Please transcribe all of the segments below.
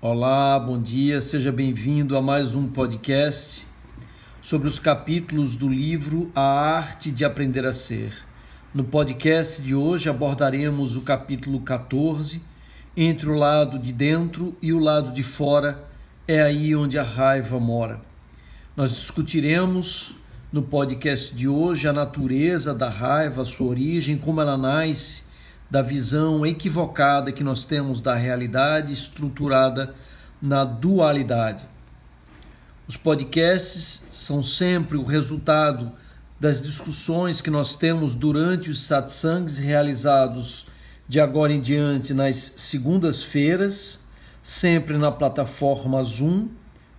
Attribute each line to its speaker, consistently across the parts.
Speaker 1: Olá, bom dia, seja bem-vindo a mais um podcast sobre os capítulos do livro A Arte de Aprender a Ser. No podcast de hoje abordaremos o capítulo 14, Entre o lado de dentro e o lado de fora, é aí onde a raiva mora. Nós discutiremos no podcast de hoje a natureza da raiva, sua origem, como ela nasce da visão equivocada que nós temos da realidade estruturada na dualidade. Os podcasts são sempre o resultado das discussões que nós temos durante os satsangs realizados de agora em diante nas segundas-feiras, sempre na plataforma Zoom,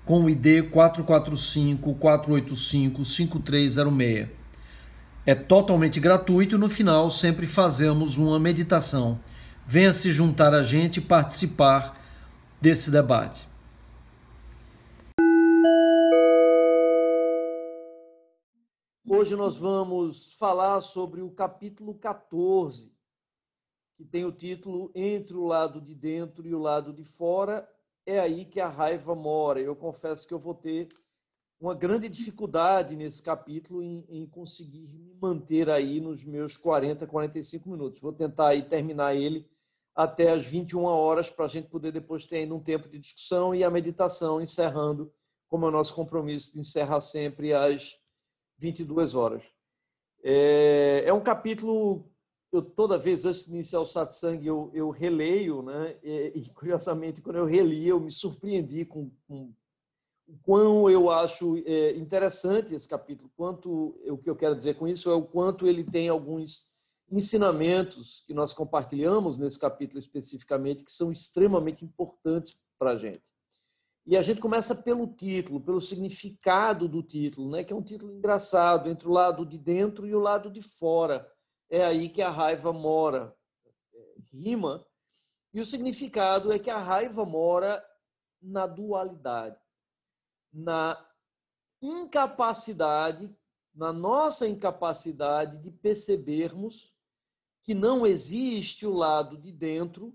Speaker 1: com o ID 445 485 5306 é totalmente gratuito e no final sempre fazemos uma meditação. Venha se juntar a gente e participar desse debate. Hoje nós vamos falar sobre o capítulo 14, que tem o título Entre o lado de dentro e o lado de fora. É aí que a raiva mora. Eu confesso que eu vou ter uma grande dificuldade nesse capítulo em, em, conseguir me manter aí nos meus 40, 45 minutos. Vou tentar aí terminar ele até as 21 horas para a gente poder depois ter ainda um tempo de discussão e a meditação encerrando, como é o nosso compromisso de encerrar sempre às 22 horas. É, é um capítulo eu toda vez antes de iniciar o satsang eu, eu releio, né? E, e, curiosamente quando eu reli eu me surpreendi com, com o quão eu acho é, interessante esse capítulo, quanto o que eu quero dizer com isso é o quanto ele tem alguns ensinamentos que nós compartilhamos nesse capítulo especificamente que são extremamente importantes para a gente. E a gente começa pelo título, pelo significado do título, né? que é um título engraçado, entre o lado de dentro e o lado de fora. É aí que a raiva mora. É, rima. E o significado é que a raiva mora na dualidade na incapacidade, na nossa incapacidade de percebermos que não existe o lado de dentro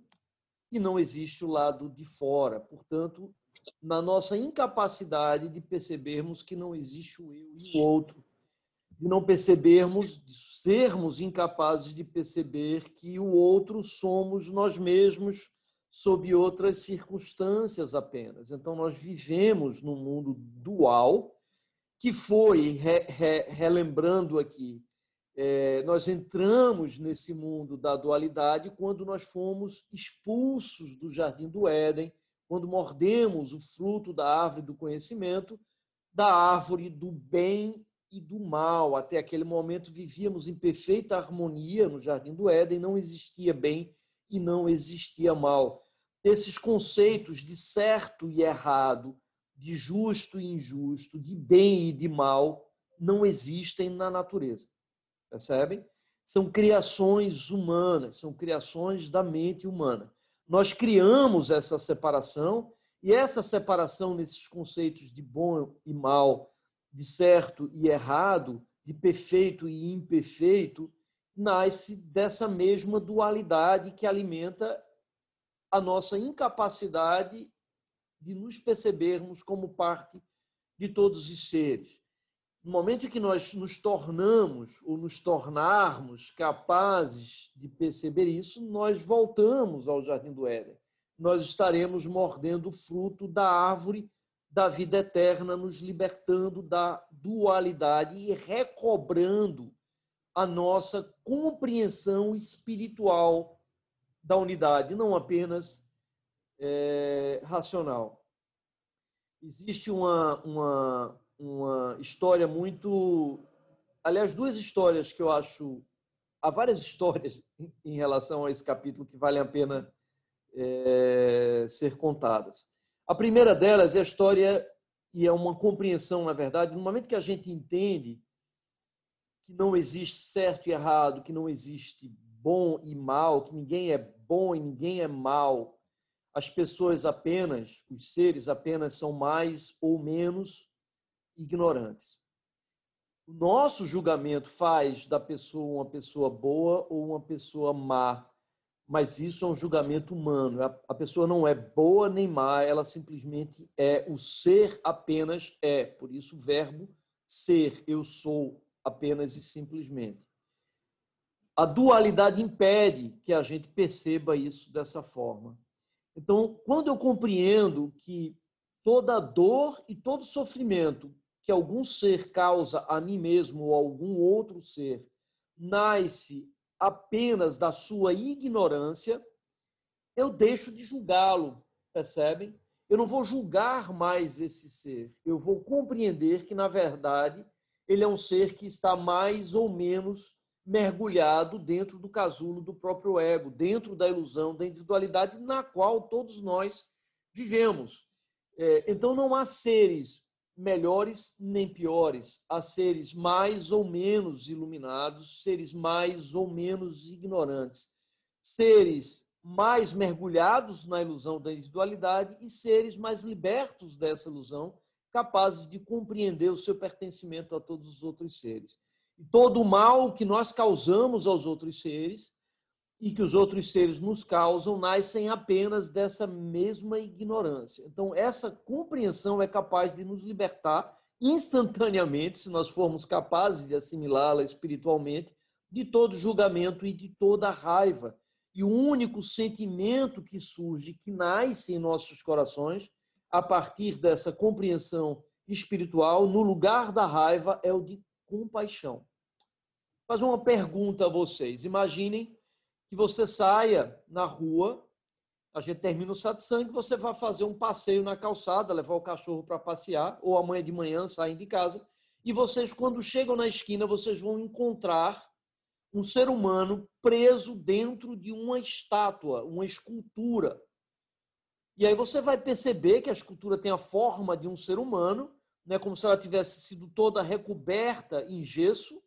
Speaker 1: e não existe o lado de fora. Portanto, na nossa incapacidade de percebermos que não existe o eu e o outro, de não percebermos, de sermos incapazes de perceber que o outro somos nós mesmos sob outras circunstâncias apenas. Então, nós vivemos num mundo dual, que foi, re, re, relembrando aqui, é, nós entramos nesse mundo da dualidade quando nós fomos expulsos do jardim do Éden, quando mordemos o fruto da árvore do conhecimento, da árvore do bem e do mal. Até aquele momento vivíamos em perfeita harmonia no jardim do Éden, não existia bem e não existia mal esses conceitos de certo e errado, de justo e injusto, de bem e de mal, não existem na natureza. Percebem? São criações humanas, são criações da mente humana. Nós criamos essa separação e essa separação nesses conceitos de bom e mal, de certo e errado, de perfeito e imperfeito, nasce dessa mesma dualidade que alimenta a nossa incapacidade de nos percebermos como parte de todos os seres. No momento em que nós nos tornamos ou nos tornarmos capazes de perceber isso, nós voltamos ao jardim do Éden. Nós estaremos mordendo o fruto da árvore da vida eterna, nos libertando da dualidade e recobrando a nossa compreensão espiritual da unidade, não apenas é, racional. Existe uma, uma, uma história muito. Aliás, duas histórias que eu acho. Há várias histórias em relação a esse capítulo que valem a pena é, ser contadas. A primeira delas é a história, e é uma compreensão, na verdade, no momento que a gente entende que não existe certo e errado, que não existe bom e mal, que ninguém é bom e ninguém é mal. As pessoas apenas, os seres apenas são mais ou menos ignorantes. O nosso julgamento faz da pessoa uma pessoa boa ou uma pessoa má. mas isso é um julgamento humano. A pessoa não é boa nem má, ela simplesmente é. O ser apenas é. Por isso, o verbo ser, eu sou apenas e simplesmente. A dualidade impede que a gente perceba isso dessa forma. Então, quando eu compreendo que toda dor e todo sofrimento que algum ser causa a mim mesmo ou a algum outro ser nasce apenas da sua ignorância, eu deixo de julgá-lo, percebem? Eu não vou julgar mais esse ser, eu vou compreender que, na verdade, ele é um ser que está mais ou menos mergulhado dentro do casulo do próprio ego, dentro da ilusão da individualidade na qual todos nós vivemos. É, então, não há seres melhores nem piores, há seres mais ou menos iluminados, seres mais ou menos ignorantes, seres mais mergulhados na ilusão da individualidade e seres mais libertos dessa ilusão, capazes de compreender o seu pertencimento a todos os outros seres. Todo o mal que nós causamos aos outros seres e que os outros seres nos causam nascem apenas dessa mesma ignorância. Então, essa compreensão é capaz de nos libertar instantaneamente, se nós formos capazes de assimilá-la espiritualmente, de todo julgamento e de toda raiva. E o único sentimento que surge, que nasce em nossos corações, a partir dessa compreensão espiritual, no lugar da raiva, é o de compaixão. Fazer uma pergunta a vocês. Imaginem que você saia na rua, a gente termina o satsang, você vai fazer um passeio na calçada, levar o cachorro para passear, ou amanhã de manhã saem de casa, e vocês, quando chegam na esquina, vocês vão encontrar um ser humano preso dentro de uma estátua, uma escultura. E aí você vai perceber que a escultura tem a forma de um ser humano, né, como se ela tivesse sido toda recoberta em gesso,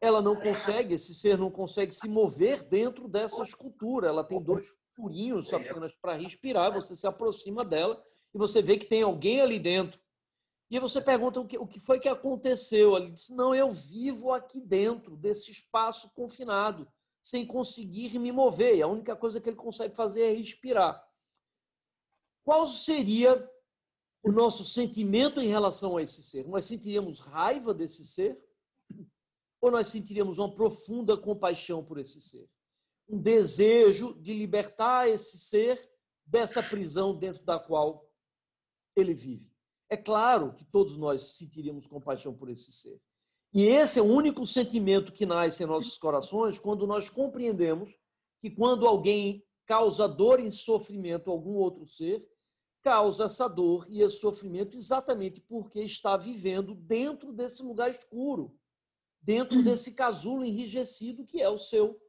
Speaker 1: ela não consegue, esse ser não consegue se mover dentro dessa escultura. Ela tem dois furinhos apenas para respirar. Você se aproxima dela e você vê que tem alguém ali dentro. E você pergunta o que, o que foi que aconteceu. Ele diz: Não, eu vivo aqui dentro desse espaço confinado, sem conseguir me mover. E a única coisa que ele consegue fazer é respirar. Qual seria o nosso sentimento em relação a esse ser? Nós sentiríamos raiva desse ser? ou nós sentiríamos uma profunda compaixão por esse ser? Um desejo de libertar esse ser dessa prisão dentro da qual ele vive. É claro que todos nós sentiríamos compaixão por esse ser. E esse é o único sentimento que nasce em nossos corações quando nós compreendemos que quando alguém causa dor e sofrimento a algum outro ser, causa essa dor e esse sofrimento exatamente porque está vivendo dentro desse lugar escuro dentro desse casulo enrijecido que é o seu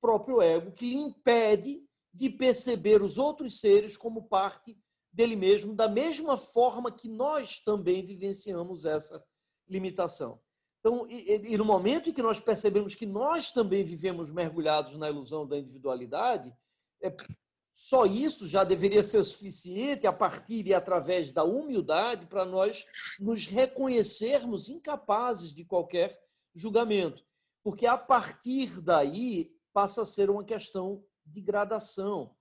Speaker 1: próprio ego, que lhe impede de perceber os outros seres como parte dele mesmo, da mesma forma que nós também vivenciamos essa limitação. Então, e, e, no momento em que nós percebemos que nós também vivemos mergulhados na ilusão da individualidade, é, só isso já deveria ser suficiente a partir e através da humildade para nós nos reconhecermos incapazes de qualquer julgamento. Porque a partir daí passa a ser uma questão de gradação.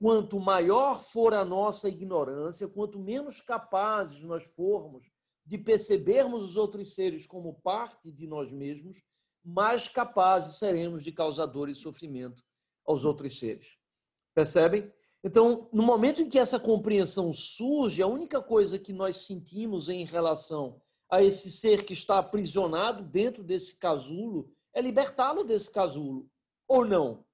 Speaker 1: Quanto maior for a nossa ignorância, quanto menos capazes nós formos de percebermos os outros seres como parte de nós mesmos, mais capazes seremos de causar dor e sofrimento aos outros seres. Percebem? Então, no momento em que essa compreensão surge, a única coisa que nós sentimos em relação a esse ser que está aprisionado dentro desse casulo é libertá-lo desse casulo, ou não?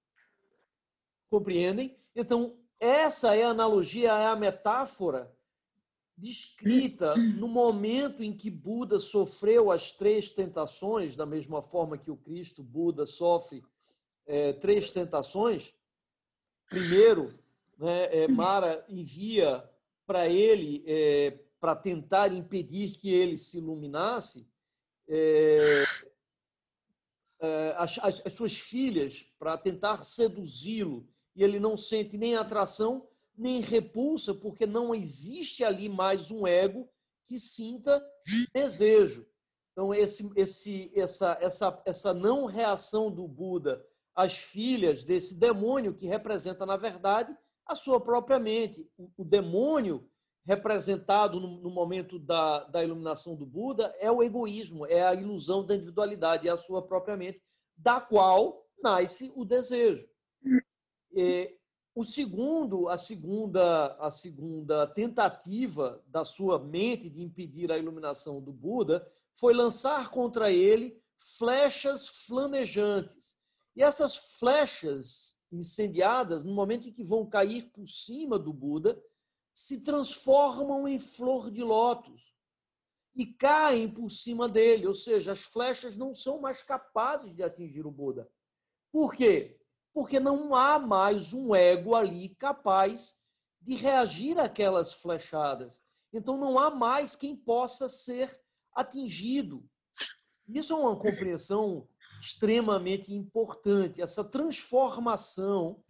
Speaker 1: Compreendem? Então, essa é a analogia, é a metáfora descrita no momento em que Buda sofreu as três tentações, da mesma forma que o Cristo, Buda, sofre é, três tentações. Primeiro, né, é, Mara envia para ele é, para tentar impedir que ele se iluminasse, é, é, as, as, as suas filhas para tentar seduzi-lo, e ele não sente nem atração nem repulsa, porque não existe ali mais um ego que sinta desejo. Então, esse, esse, essa, essa, essa não reação do Buda as filhas desse demônio que representa, na verdade, a sua própria mente. O, demônio representado no momento da, da, iluminação do Buda é o egoísmo, é a ilusão da individualidade, é a sua própria mente, da qual nasce o desejo. E, o segundo, a segunda, a segunda tentativa da sua mente de impedir a iluminação do Buda foi lançar contra ele flechas flamejantes. E essas flechas incendiadas, no momento em que vão cair por cima do Buda, se transformam em flor de lótus e caem por cima dele, ou seja, as flechas não são mais capazes de atingir o Buda. Por quê? Porque não há mais um ego ali capaz de reagir àquelas flechadas. Então não há mais quem possa ser atingido. Isso é uma compreensão extremamente importante, essa transformação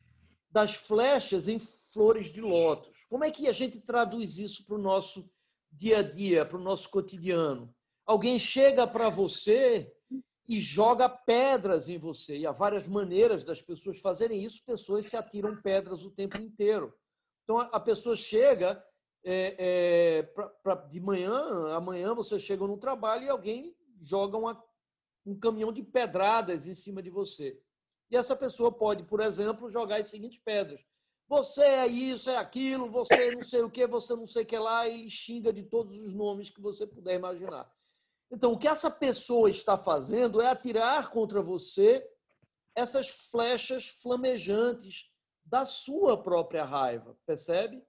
Speaker 1: das flechas em flores de lótus. Como é que a gente traduz isso para o nosso dia a dia, para o nosso cotidiano? Alguém chega para você e joga pedras em você. E há várias maneiras das pessoas fazerem isso, pessoas se atiram pedras o tempo inteiro. Então a pessoa chega é, é, pra, pra, de manhã, amanhã você chega no trabalho e alguém joga uma, um caminhão de pedradas em cima de você. E essa pessoa pode, por exemplo, jogar as seguintes pedras. Você é isso, é aquilo, você não sei o que, você não sei o que lá, e ele xinga de todos os nomes que você puder imaginar. Então, o que essa pessoa está fazendo é atirar contra você essas flechas flamejantes da sua própria raiva, percebe?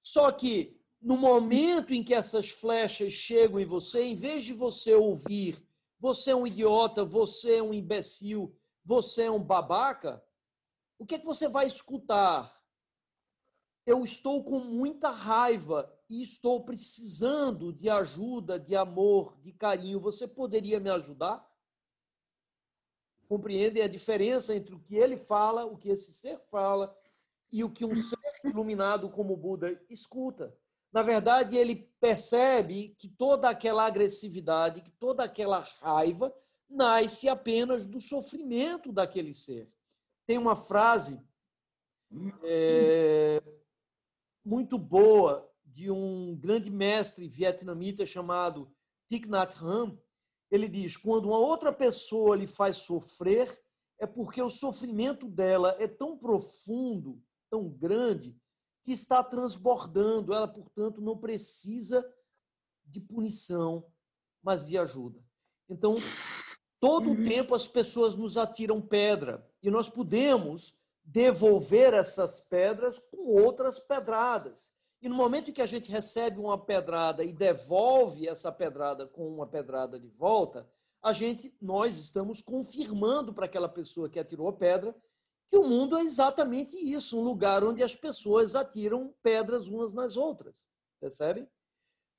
Speaker 1: Só que no momento em que essas flechas chegam em você, em vez de você ouvir, você é um idiota, você é um imbecil, você é um babaca, o que é que você vai escutar? Eu estou com muita raiva e estou precisando de ajuda, de amor, de carinho. Você poderia me ajudar? Compreendem a diferença entre o que ele fala, o que esse ser fala e o que um ser iluminado como Buda escuta. Na verdade, ele percebe que toda aquela agressividade, que toda aquela raiva nasce apenas do sofrimento daquele ser. Tem uma frase é, muito boa de um grande mestre vietnamita chamado Thich Nhat Hanh. Ele diz: quando uma outra pessoa lhe faz sofrer, é porque o sofrimento dela é tão profundo tão grande que está transbordando. Ela, portanto, não precisa de punição, mas de ajuda. Então, todo o uhum. tempo as pessoas nos atiram pedra e nós podemos devolver essas pedras com outras pedradas. E no momento em que a gente recebe uma pedrada e devolve essa pedrada com uma pedrada de volta, a gente nós estamos confirmando para aquela pessoa que atirou a pedra que o mundo é exatamente isso, um lugar onde as pessoas atiram pedras umas nas outras, percebe?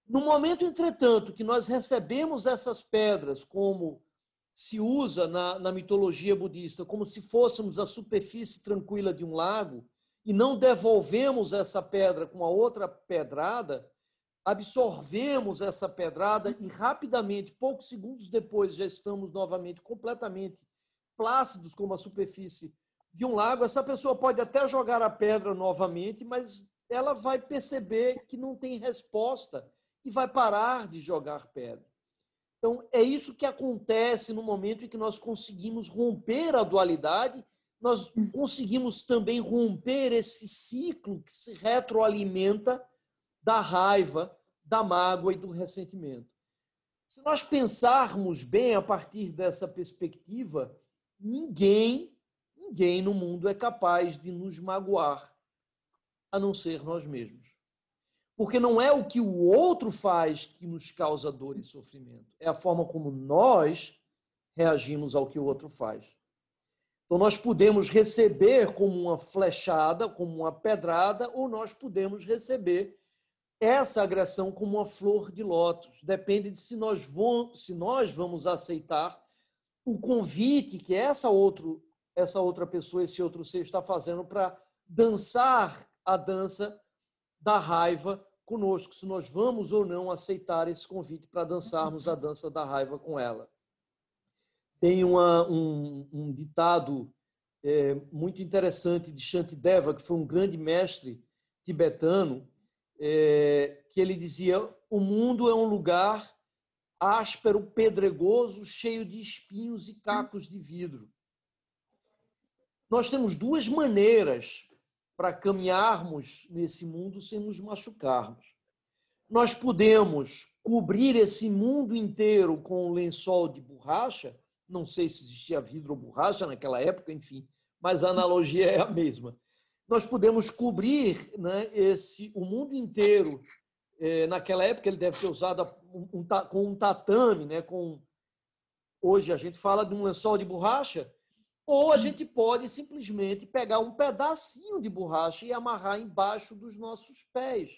Speaker 1: No momento, entretanto, que nós recebemos essas pedras como se usa na, na mitologia budista, como se fôssemos a superfície tranquila de um lago, e não devolvemos essa pedra com a outra pedrada, absorvemos essa pedrada e rapidamente, poucos segundos depois, já estamos novamente completamente plácidos como a superfície de um lago, essa pessoa pode até jogar a pedra novamente, mas ela vai perceber que não tem resposta e vai parar de jogar pedra. Então, é isso que acontece no momento em que nós conseguimos romper a dualidade, nós conseguimos também romper esse ciclo que se retroalimenta da raiva, da mágoa e do ressentimento. Se nós pensarmos bem a partir dessa perspectiva, ninguém Ninguém no mundo é capaz de nos magoar, a não ser nós mesmos. Porque não é o que o outro faz que nos causa dor e sofrimento, é a forma como nós reagimos ao que o outro faz. Então, nós podemos receber como uma flechada, como uma pedrada, ou nós podemos receber essa agressão como uma flor de lótus. Depende de se nós, vamos, se nós vamos aceitar o convite que essa outro, essa outra pessoa, esse outro ser está fazendo para dançar a dança da raiva conosco, se nós vamos ou não aceitar esse convite para dançarmos a dança da raiva com ela. Tem uma, um, um, ditado é, muito interessante de Shantideva, que foi um grande mestre tibetano, é, que ele dizia: o mundo é um lugar áspero, pedregoso, cheio de espinhos e cacos de vidro. Nós temos duas maneiras para caminharmos nesse mundo sem nos machucarmos. Nós podemos cobrir esse mundo inteiro com um lençol de borracha, não sei se existia vidro ou borracha naquela época, enfim, mas a analogia é a mesma. Nós podemos cobrir né, esse, o mundo inteiro. É, naquela época ele deve ter usado um, um, com um tatame, né, com hoje a gente fala de um lençol de borracha, ou a gente pode simplesmente pegar um pedacinho de borracha e amarrar embaixo dos nossos pés.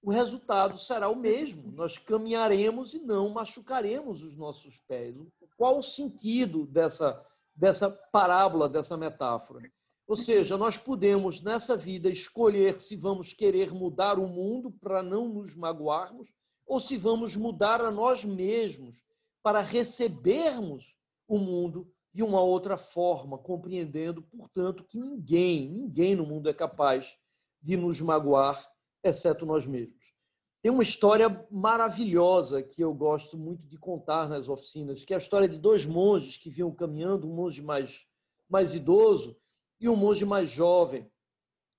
Speaker 1: O resultado será o mesmo. Nós caminharemos e não machucaremos os nossos pés. Qual o sentido dessa, dessa parábola, dessa metáfora? Ou seja, nós podemos nessa vida escolher se vamos querer mudar o mundo para não nos magoarmos ou se vamos mudar a nós mesmos para recebermos o mundo de uma outra forma, compreendendo, portanto, que ninguém, ninguém no mundo é capaz de nos magoar, exceto nós mesmos. Tem uma história maravilhosa que eu gosto muito de contar nas oficinas, que é a história de dois monges que vinham caminhando, um monge mais, mais idoso e um monge mais jovem.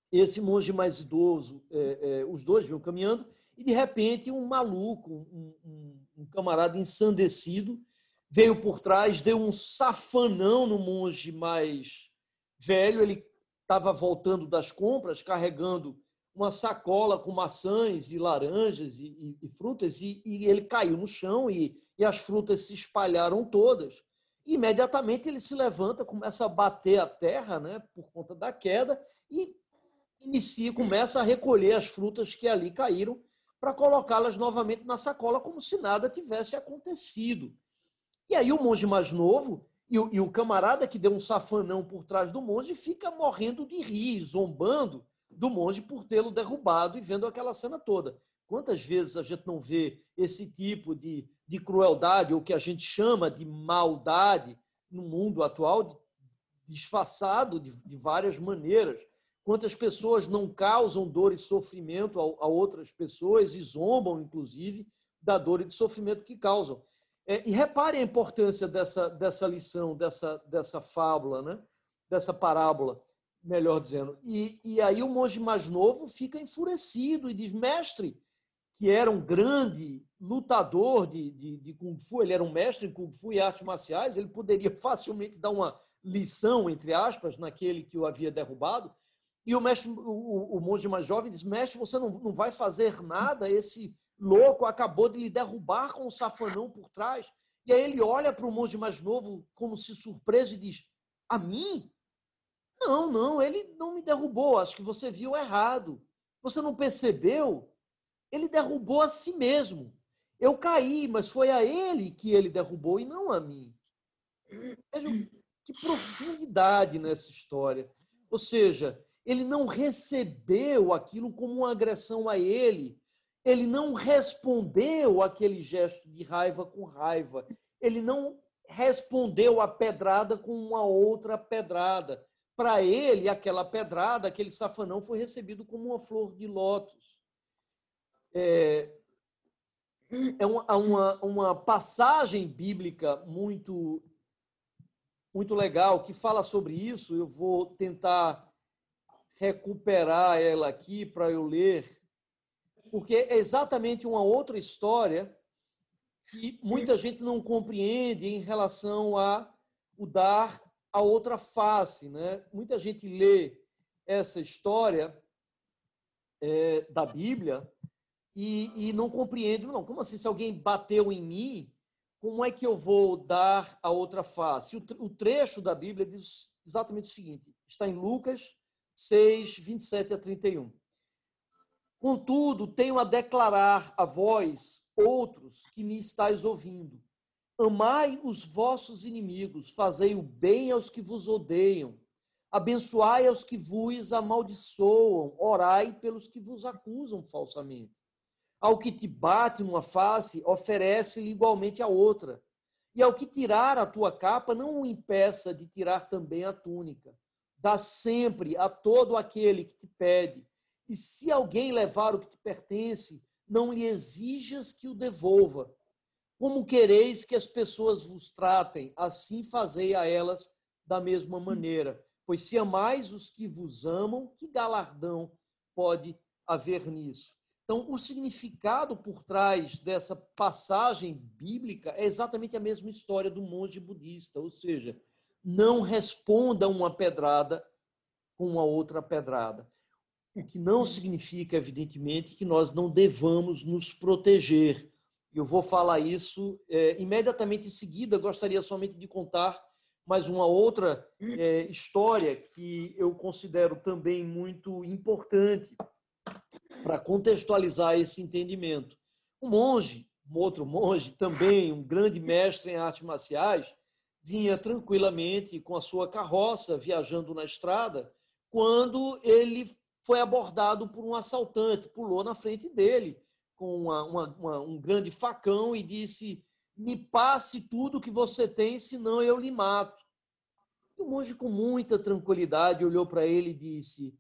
Speaker 1: Esse monge mais idoso, é, é, os dois vinham caminhando, e de repente um maluco, um, um, um camarada ensandecido, veio por trás, deu um safanão no monge mais velho. Ele estava voltando das compras, carregando uma sacola com maçãs e laranjas e, e, e frutas, e, e, ele caiu no chão e, as frutas se espalharam todas. imediatamente ele se levanta, começa a bater a terra, né, por conta da queda, e inicia, começa a recolher as frutas que ali caíram para colocá-las novamente na sacola, como se nada tivesse acontecido. E aí o monge mais novo e o, e o camarada que deu um safanão por trás do monge fica morrendo de rir, zombando do monge por tê-lo derrubado e vendo aquela cena toda. Quantas vezes a gente não vê esse tipo de, de crueldade, ou que a gente chama de maldade, no mundo atual, disfarçado de, de várias maneiras? Quantas pessoas não causam dor e sofrimento a, a outras pessoas e zombam, inclusive, da dor e do sofrimento que causam? É, e reparem a importância dessa, dessa lição, dessa, dessa fábula, né? dessa parábola, melhor dizendo. E, e aí o monge mais novo fica enfurecido e diz: Mestre, que era um grande lutador de, de, de Kung Fu, ele era um mestre em Kung Fu e artes marciais, ele poderia facilmente dar uma lição, entre aspas, naquele que o havia derrubado. E o mestre, o, o monge mais jovem diz: Mestre, você não, não vai fazer nada, esse louco acabou de lhe derrubar com um safanão por trás. E aí ele olha para o monge mais novo como se surpreso e diz: A mim? Não, não, ele não me derrubou. Acho que você viu errado. Você não percebeu? Ele derrubou a si mesmo. Eu caí, mas foi a ele que ele derrubou e não a mim. Vejam que profundidade nessa história. Ou seja, ele não recebeu aquilo como uma agressão a ele, ele não respondeu aquele gesto de raiva com raiva. Ele não respondeu a pedrada com uma outra pedrada. Para ele, aquela pedrada, aquele safanão foi recebido como uma flor de lótus. É, é uma, uma, uma passagem bíblica muito muito legal que fala sobre isso. Eu vou tentar recuperar ela aqui para eu ler porque é exatamente uma outra história que muita gente não compreende em relação a o dar a outra face, né? Muita gente lê essa história é, da Bíblia e, e não compreende, não. Como assim? Se alguém bateu em mim, como é que eu vou dar a outra face? O, trecho da Bíblia diz exatamente o seguinte: está em Lucas 6, 27 a 31. Contudo, tenho a declarar a vós, outros que me estáis ouvindo: amai os vossos inimigos, fazei o bem aos que vos odeiam, abençoai aos que vos amaldiçoam, orai pelos que vos acusam falsamente. Ao que te bate numa face, oferece-lhe igualmente a outra. E ao que tirar a tua capa, não o impeça de tirar também a túnica. Dá sempre a todo aquele que te pede. E se alguém levar o que te pertence, não lhe exijas que o devolva. Como quereis que as pessoas vos tratem, assim fazei a elas da mesma maneira. Pois se amais os que vos amam, que galardão pode haver nisso? Então, o significado por trás dessa passagem bíblica é exatamente a mesma história do monge budista, ou seja, não responda uma pedrada com uma outra pedrada. O que não significa, evidentemente, que nós não devamos nos proteger. Eu vou falar isso é, imediatamente em seguida. Gostaria somente de contar mais uma outra é, história que eu considero também muito importante para contextualizar esse entendimento. Um monge, um outro monge, também um grande mestre em artes marciais, vinha tranquilamente com a sua carroça viajando na estrada, quando ele foi abordado por um assaltante, pulou na frente dele com uma, uma, uma, um grande facão e disse: Me passe tudo que você tem, senão eu lhe mato. E o monge, com muita tranquilidade, olhou para ele e disse: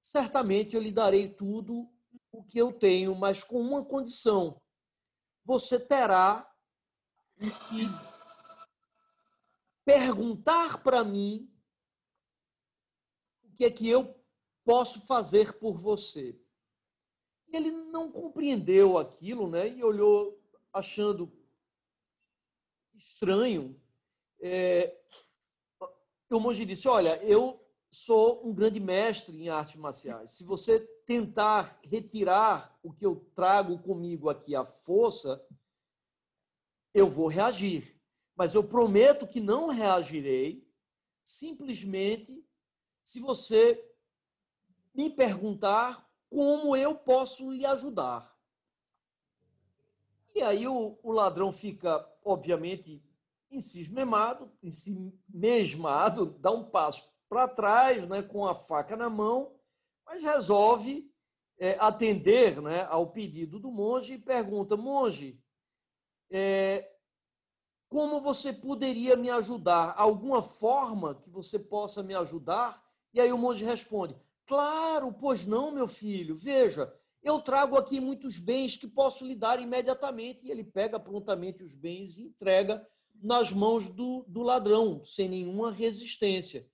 Speaker 1: Certamente eu lhe darei tudo o que eu tenho, mas com uma condição: você terá que perguntar para mim o que é que eu posso fazer por você. E ele não compreendeu aquilo, né? E olhou achando estranho. É, o monge disse: Olha, eu sou um grande mestre em artes marciais. Se você tentar retirar o que eu trago comigo aqui, a força, eu vou reagir. Mas eu prometo que não reagirei simplesmente se você me perguntar como eu posso lhe ajudar. E aí o, o ladrão fica, obviamente, encismado, ensimesmado, dá um passo para trás, né, com a faca na mão, mas resolve é, atender né, ao pedido do monge e pergunta: monge, é, como você poderia me ajudar? Alguma forma que você possa me ajudar? E aí o monge responde: Claro, pois não, meu filho. Veja, eu trago aqui muitos bens que posso lhe dar imediatamente. E ele pega prontamente os bens e entrega nas mãos do, do ladrão, sem nenhuma resistência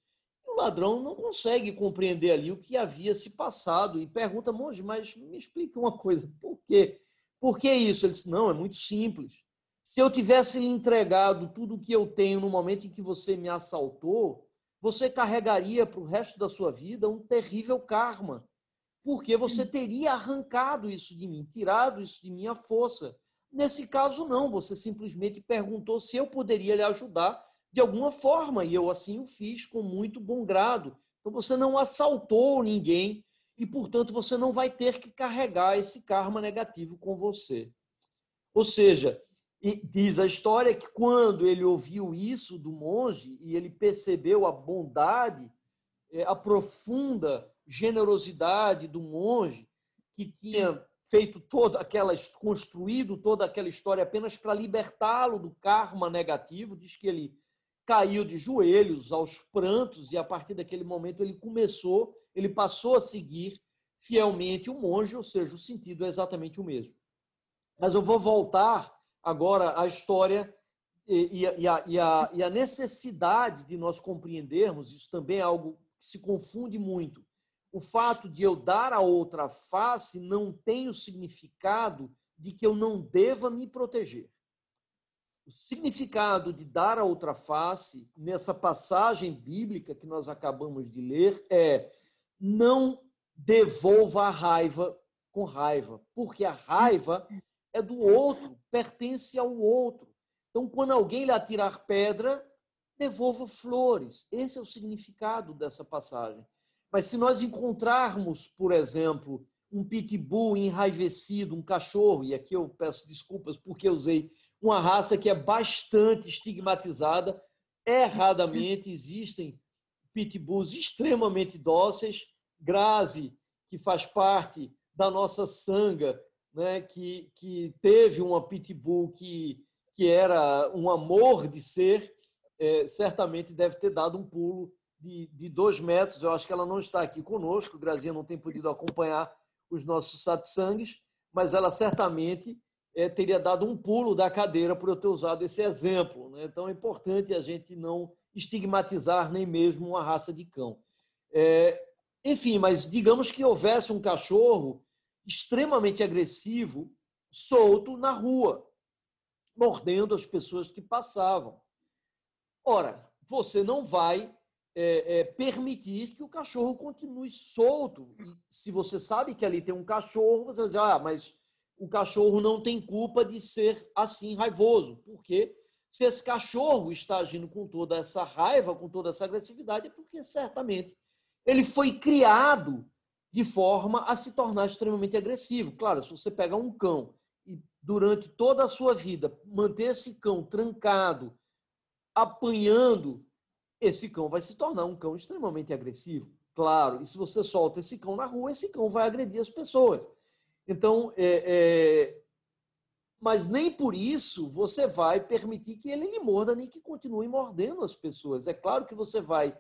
Speaker 1: o ladrão não consegue compreender ali o que havia se passado e pergunta, monge, mas me explique uma coisa, por quê? Por que isso? Ele disse, não, é muito simples. Se eu tivesse lhe entregado tudo o que eu tenho no momento em que você me assaltou, você carregaria para o resto da sua vida um terrível karma, porque você teria arrancado isso de mim, tirado isso de minha força. Nesse caso, não, você simplesmente perguntou se eu poderia lhe ajudar de alguma forma, e eu assim o fiz com muito bom grado. Então você não assaltou ninguém e, portanto, você não vai ter que carregar esse karma negativo com você. Ou seja, diz a história que quando ele ouviu isso do monge e ele percebeu a bondade, é, a profunda generosidade do monge que tinha feito toda aquela construído toda aquela história apenas para libertá-lo do karma negativo, diz que ele caiu de joelhos aos prantos e a partir daquele momento ele começou, ele passou a seguir fielmente o monge, ou seja, o sentido é exatamente o mesmo. Mas eu vou voltar agora à história e, e, a, e, a, e a necessidade de nós compreendermos, isso também é algo que se confunde muito. O fato de eu dar a outra face não tem o significado de que eu não deva me proteger. O significado de dar a outra face, nessa passagem bíblica que nós acabamos de ler, é não devolva a raiva com raiva, porque a raiva é do outro, pertence ao outro. Então, quando alguém lhe atirar pedra, devolva flores. Esse é o significado dessa passagem. Mas se nós encontrarmos, por exemplo, um pitbull enraivecido, um cachorro, e aqui eu peço desculpas porque usei uma raça que é bastante estigmatizada. Erradamente existem pitbulls extremamente dóceis. Grazi, que faz parte da nossa sanga, né, que, que teve uma pitbull que, que era um amor de ser, é, certamente deve ter dado um pulo de, de dois metros. Eu acho que ela não está aqui conosco, Grazinha não tem podido acompanhar os nossos satsangs, mas ela certamente é, teria dado um pulo da cadeira por eu ter usado esse exemplo. Né? Então é importante a gente não estigmatizar nem mesmo uma raça de cão. É, enfim, mas digamos que houvesse um cachorro extremamente agressivo solto na rua, mordendo as pessoas que passavam. Ora, você não vai é, é, permitir que o cachorro continue solto. E se você sabe que ali tem um cachorro, você vai dizer, ah, mas o cachorro não tem culpa de ser assim raivoso. Porque se esse cachorro está agindo com toda essa raiva, com toda essa agressividade, é porque certamente ele foi criado de forma a se tornar extremamente agressivo. Claro, se você pega um cão e durante toda a sua vida manter esse cão trancado, apanhando, esse cão vai se tornar um cão extremamente agressivo. Claro, e se você solta esse cão na rua, esse cão vai agredir as pessoas. Então, é, é, mas nem por isso você vai permitir que ele lhe morda, nem que continue mordendo as pessoas. É claro que você vai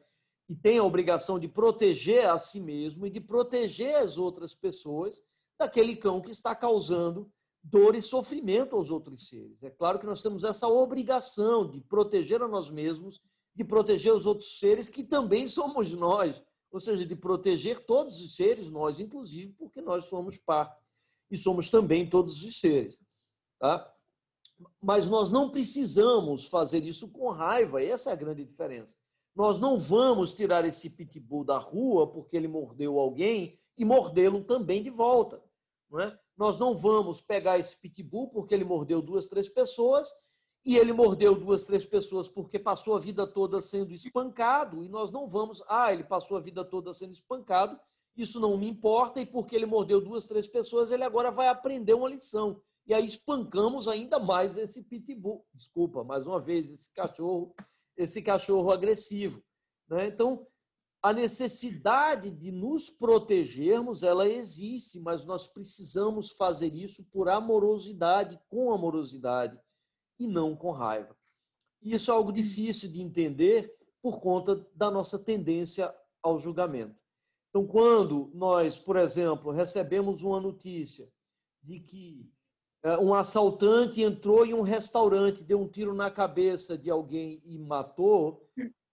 Speaker 1: e tem a obrigação de proteger a si mesmo e de proteger as outras pessoas daquele cão que está causando dor e sofrimento aos outros seres. É claro que nós temos essa obrigação de proteger a nós mesmos, de proteger os outros seres que também somos nós, ou seja, de proteger todos os seres, nós inclusive, porque nós somos parte e somos também todos os seres. Tá? Mas nós não precisamos fazer isso com raiva, essa é a grande diferença. Nós não vamos tirar esse pitbull da rua porque ele mordeu alguém e mordê-lo também de volta. Não é? Nós não vamos pegar esse pitbull porque ele mordeu duas, três pessoas e ele mordeu duas, três pessoas porque passou a vida toda sendo espancado e nós não vamos, ah, ele passou a vida toda sendo espancado, isso não me importa e porque ele mordeu duas, três pessoas, ele agora vai aprender uma lição. E aí espancamos ainda mais esse pitbull. Desculpa, mais uma vez, esse cachorro esse cachorro agressivo. Né? Então, a necessidade de nos protegermos, ela existe, mas nós precisamos fazer isso por amorosidade, com amorosidade, e não com raiva. E isso é algo difícil de entender por conta da nossa tendência ao julgamento. Então, quando nós, por exemplo, recebemos uma notícia de que um assaltante entrou em um restaurante, deu um tiro na cabeça de alguém e matou,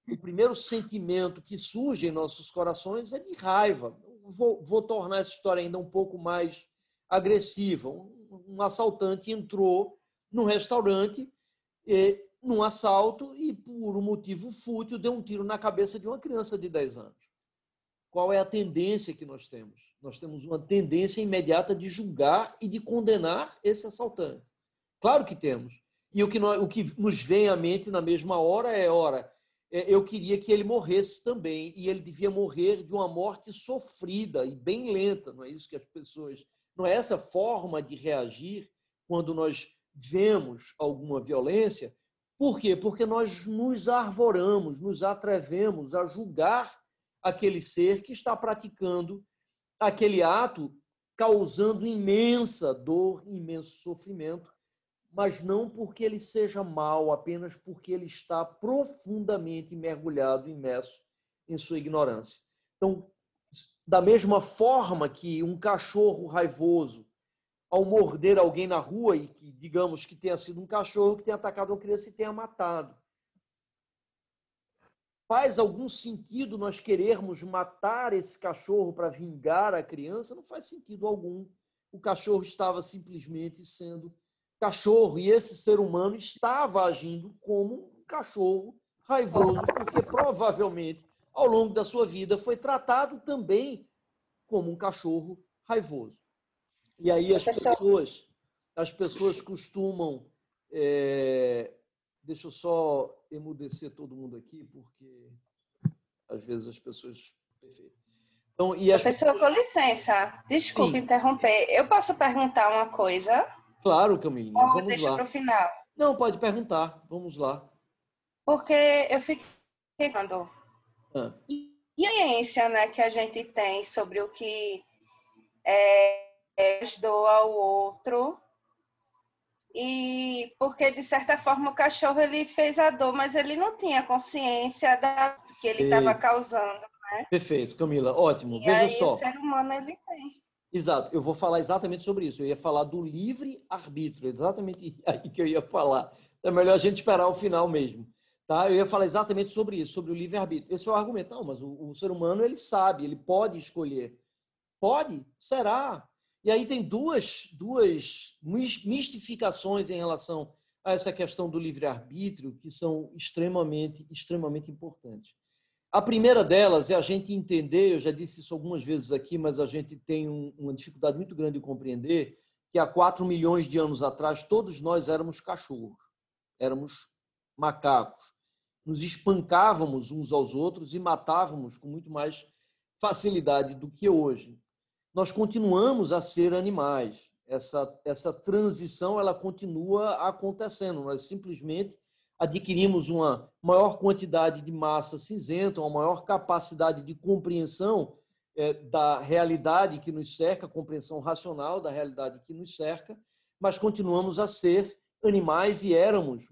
Speaker 1: o primeiro sentimento que surge em nossos corações é de raiva. Vou, vou tornar essa história ainda um pouco mais agressiva. Um, um assaltante entrou num restaurante, e, num assalto, e por um motivo fútil deu um tiro na cabeça de uma criança de 10 anos. Qual é a tendência que nós temos? Nós temos uma tendência imediata de julgar e de condenar esse assaltante. Claro que temos. E o que, nós, o que nos vem à mente na mesma hora é: ora, é, eu queria que ele morresse também, e ele devia morrer de uma morte sofrida e bem lenta, não é isso que as pessoas. Não é essa forma de reagir quando nós vemos alguma violência. Por quê? Porque nós nos arvoramos, nos atrevemos a julgar aquele ser que está praticando aquele ato causando imensa dor, imenso sofrimento, mas não porque ele seja mal, apenas porque ele está profundamente mergulhado, imerso em sua ignorância. Então, da mesma forma que um cachorro raivoso, ao morder alguém na rua, e que digamos que tenha sido um cachorro que tenha atacado uma criança e tenha matado, Faz algum sentido nós querermos matar esse cachorro para vingar a criança? Não faz sentido algum. O cachorro estava simplesmente sendo cachorro e esse ser humano estava agindo como um cachorro raivoso, porque provavelmente ao longo da sua vida foi tratado também como um cachorro raivoso. E aí as pessoas, as pessoas costumam é, Deixa eu só emudecer todo mundo aqui, porque às vezes as pessoas. Perfeito.
Speaker 2: Então, e as... Professor, com licença, desculpe Sim. interromper. Eu posso perguntar uma coisa?
Speaker 1: Claro, Camilinha. Ou vamos
Speaker 2: deixa para o final?
Speaker 1: Não, pode perguntar. Vamos lá.
Speaker 2: Porque eu fiquei pensando. Ah. E a experiência né, que a gente tem sobre o que é, é ajudou ao outro e porque de certa forma o cachorro ele fez a dor, mas ele não tinha consciência da que ele estava causando, né?
Speaker 1: Perfeito, Camila, ótimo.
Speaker 2: E
Speaker 1: Veja
Speaker 2: aí,
Speaker 1: só.
Speaker 2: O ser humano ele tem.
Speaker 1: Exato, eu vou falar exatamente sobre isso. Eu ia falar do livre arbítrio, exatamente aí que eu ia falar. É melhor a gente esperar o final mesmo, tá? Eu ia falar exatamente sobre isso, sobre o livre arbítrio. Esse é o argumento. Não, mas o, o ser humano ele sabe, ele pode escolher. Pode? Será? E aí tem duas, duas mistificações em relação a essa questão do livre-arbítrio que são extremamente, extremamente importantes. A primeira delas é a gente entender, eu já disse isso algumas vezes aqui, mas a gente tem um, uma dificuldade muito grande de compreender que há 4 milhões de anos atrás todos nós éramos cachorros, éramos macacos. Nos espancávamos uns aos outros e matávamos com muito mais facilidade do que hoje nós continuamos a ser animais. Essa, essa transição ela continua acontecendo. Nós simplesmente adquirimos uma maior quantidade de massa cinzenta, uma maior capacidade de compreensão é, da realidade que nos cerca, compreensão racional da realidade que nos cerca, mas continuamos a ser animais e éramos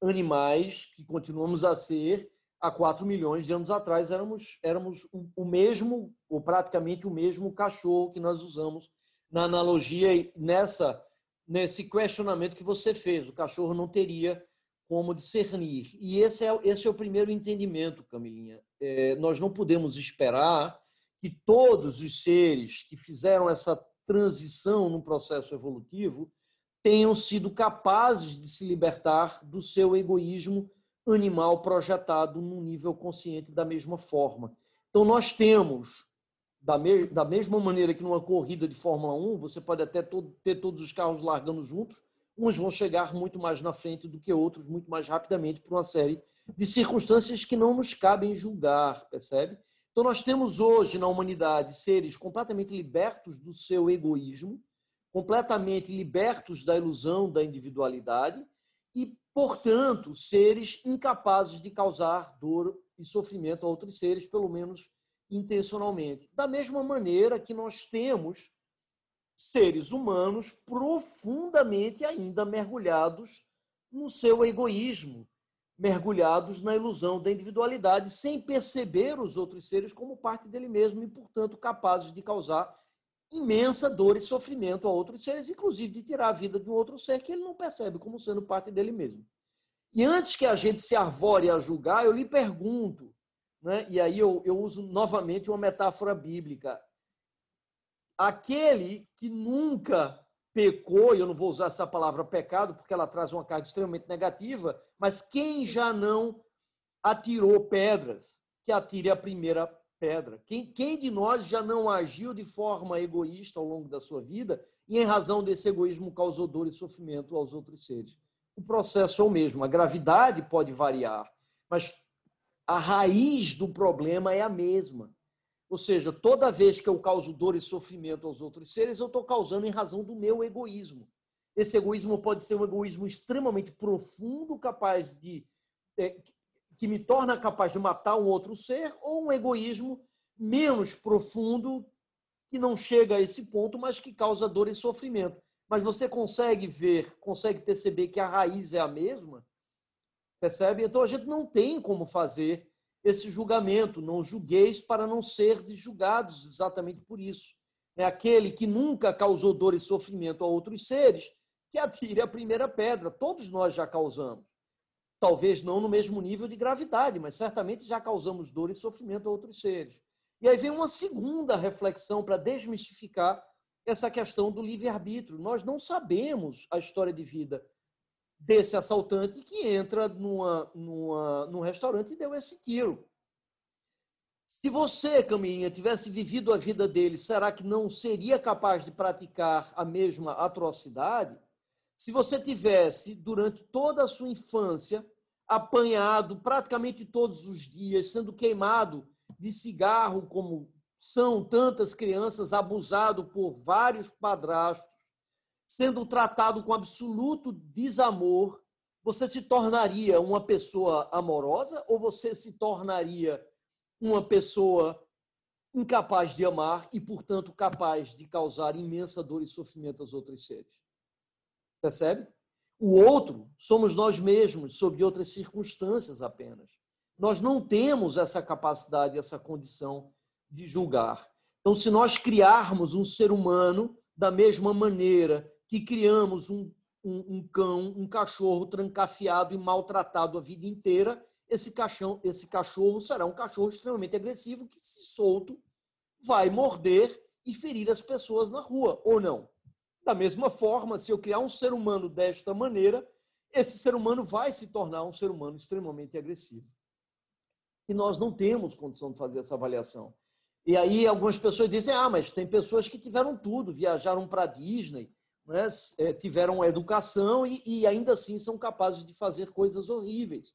Speaker 1: animais que continuamos a ser há 4 milhões de anos atrás éramos, éramos o mesmo, ou praticamente o mesmo cachorro que nós usamos na analogia nessa nesse questionamento que você fez. O cachorro não teria como discernir. E esse é, esse é o primeiro entendimento, Camilinha. É, nós não podemos esperar que todos os seres que fizeram essa transição no processo evolutivo tenham sido capazes de se libertar do seu egoísmo animal projetado num nível consciente da mesma forma. Então, nós temos, da, me da mesma maneira que numa corrida de Fórmula 1, você pode até todo, ter todos os carros largando juntos, uns vão chegar muito mais na frente do que outros, muito mais rapidamente, por uma série de circunstâncias que não nos cabem julgar, percebe? Então, nós temos hoje na humanidade seres completamente libertos do seu egoísmo, completamente libertos da ilusão da individualidade e portanto, seres incapazes de causar dor e sofrimento a outros seres, pelo menos intencionalmente. Da mesma maneira que nós temos seres humanos profundamente ainda mergulhados no seu egoísmo, mergulhados na ilusão da individualidade, sem perceber os outros seres como parte dele mesmo e, portanto, capazes de causar imensa dor e sofrimento a outros seres, inclusive de tirar a vida de um outro ser que ele não percebe como sendo parte dele mesmo. E antes que a gente se arvore a julgar, eu lhe pergunto, né? e aí eu, eu uso novamente uma metáfora bíblica. Aquele que nunca pecou, e eu não vou usar essa palavra pecado, porque ela traz uma carga extremamente negativa, mas quem já não atirou pedras, que atire a primeira pedra. Quem, quem de nós já não agiu de forma egoísta ao longo da sua vida e, em razão desse egoísmo, causou dor e sofrimento aos outros seres? O processo é o mesmo. A gravidade pode variar, mas a raiz do problema é a mesma. Ou seja, toda vez que eu causo dor e sofrimento aos outros seres, eu estou causando em razão do meu egoísmo. Esse egoísmo pode ser um egoísmo extremamente profundo, capaz de é, que me torna capaz de matar um outro ser, ou um egoísmo menos profundo, que não chega a esse ponto, mas que causa dor e sofrimento. Mas você consegue ver, consegue perceber que a raiz é a mesma? Percebe? Então a gente não tem como fazer esse julgamento. Não julgueis para não ser julgados exatamente por isso. É aquele que nunca causou dor e sofrimento a outros seres, que atire a primeira pedra. Todos nós já causamos talvez não no mesmo nível de gravidade, mas certamente já causamos dor e sofrimento a outros seres. E aí vem uma segunda reflexão para desmistificar essa questão do livre-arbítrio. Nós não sabemos a história de vida desse assaltante que entra numa, numa, num restaurante e deu esse tiro. Se você, Caminha, tivesse vivido a vida dele, será que não seria capaz de praticar a mesma atrocidade? Se você tivesse, durante toda a sua infância, apanhado praticamente todos os dias, sendo queimado de cigarro, como são tantas crianças, abusado por vários padrastos, sendo tratado com absoluto desamor, você se tornaria uma pessoa amorosa ou você se tornaria uma pessoa incapaz de amar e, portanto, capaz de causar imensa dor e sofrimento aos outros seres? Percebe? O outro somos nós mesmos, sob outras circunstâncias apenas. Nós não temos essa capacidade, essa condição de julgar. Então, se nós criarmos um ser humano da mesma maneira que criamos um, um, um cão, um cachorro trancafiado e maltratado a vida inteira, esse cachorro, esse cachorro será um cachorro extremamente agressivo que, se solto, vai morder e ferir as pessoas na rua, ou não? Da mesma forma, se eu criar um ser humano desta maneira, esse ser humano vai se tornar um ser humano extremamente agressivo. E nós não temos condição de fazer essa avaliação. E aí algumas pessoas dizem: ah, mas tem pessoas que tiveram tudo, viajaram para a Disney, né? É, tiveram educação e, e ainda assim são capazes de fazer coisas horríveis.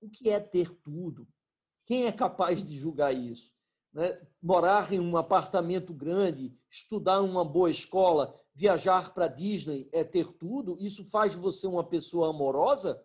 Speaker 1: O que é ter tudo? Quem é capaz de julgar isso? Né? Morar em um apartamento grande, estudar em uma boa escola, viajar para Disney é ter tudo? Isso faz você uma pessoa amorosa?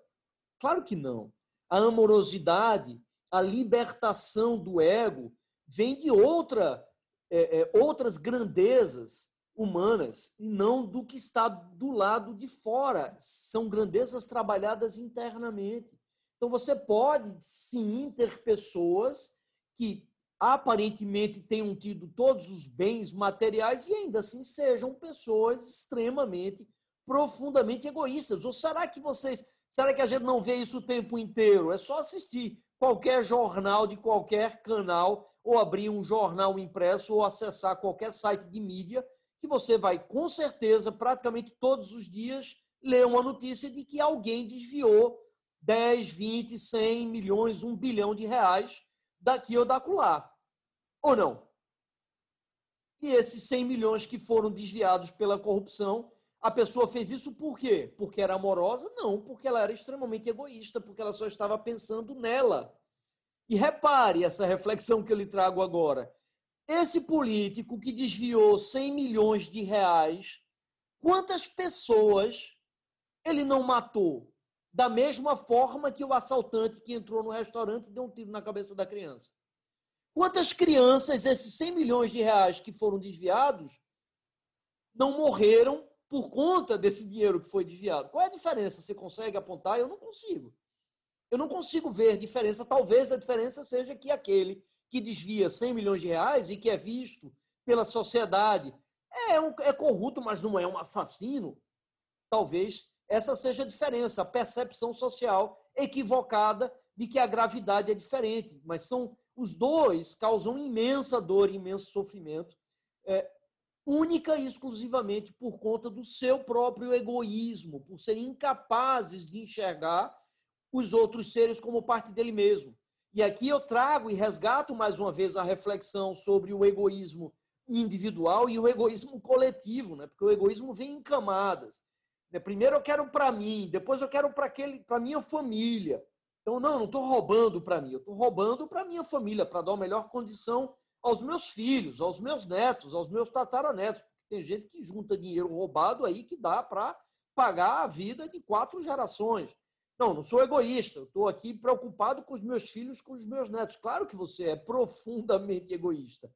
Speaker 1: Claro que não. A amorosidade, a libertação do ego, vem de outra, é, é, outras grandezas humanas e não do que está do lado de fora. São grandezas trabalhadas internamente. Então você pode sim ter pessoas que aparentemente tenham tido todos os bens materiais e ainda assim sejam pessoas extremamente, profundamente egoístas. Ou será que vocês, será que a gente não vê isso o tempo inteiro? É só assistir qualquer jornal de qualquer canal ou abrir um jornal impresso ou acessar qualquer site de mídia que você vai com certeza praticamente todos os dias ler uma notícia de que alguém desviou 10, 20, 100 milhões, 1 bilhão de reais daqui ou dacular. Ou não? E esses 100 milhões que foram desviados pela corrupção, a pessoa fez isso por quê? Porque era amorosa? Não, porque ela era extremamente egoísta, porque ela só estava pensando nela. E repare essa reflexão que eu lhe trago agora. Esse político que desviou 100 milhões de reais, quantas pessoas ele não matou? da mesma forma que o assaltante que entrou no restaurante deu um tiro na cabeça da criança. Quantas crianças, esses 100 milhões de reais que foram desviados, não morreram por conta desse dinheiro que foi desviado? Qual é a diferença? Você consegue apontar? Eu não consigo. Eu não consigo ver diferença. Talvez a diferença seja que aquele que desvia 100 milhões de reais e que é visto pela sociedade é, um, é corrupto, mas não é um assassino. Talvez essa seja a diferença, a percepção social equivocada de que a gravidade é diferente. Mas são os dois causam imensa dor, imenso sofrimento, é, única e exclusivamente por conta do seu próprio egoísmo, por serem incapazes de enxergar os outros seres como parte dele mesmo. E aqui eu trago e resgato mais uma vez a reflexão sobre o egoísmo individual e o egoísmo coletivo, né? porque o egoísmo vem em camadas. Né? Primeiro eu quero para mim, depois eu quero para aquele, para minha família. Então não, não estou roubando para mim, eu estou roubando para minha família, para dar uma melhor condição aos meus filhos, aos meus netos, aos meus tataranetos. Porque tem gente que junta dinheiro roubado aí que dá para pagar a vida de quatro gerações. Não, não sou egoísta, eu estou aqui preocupado com os meus filhos, com os meus netos. Claro que você é profundamente egoísta.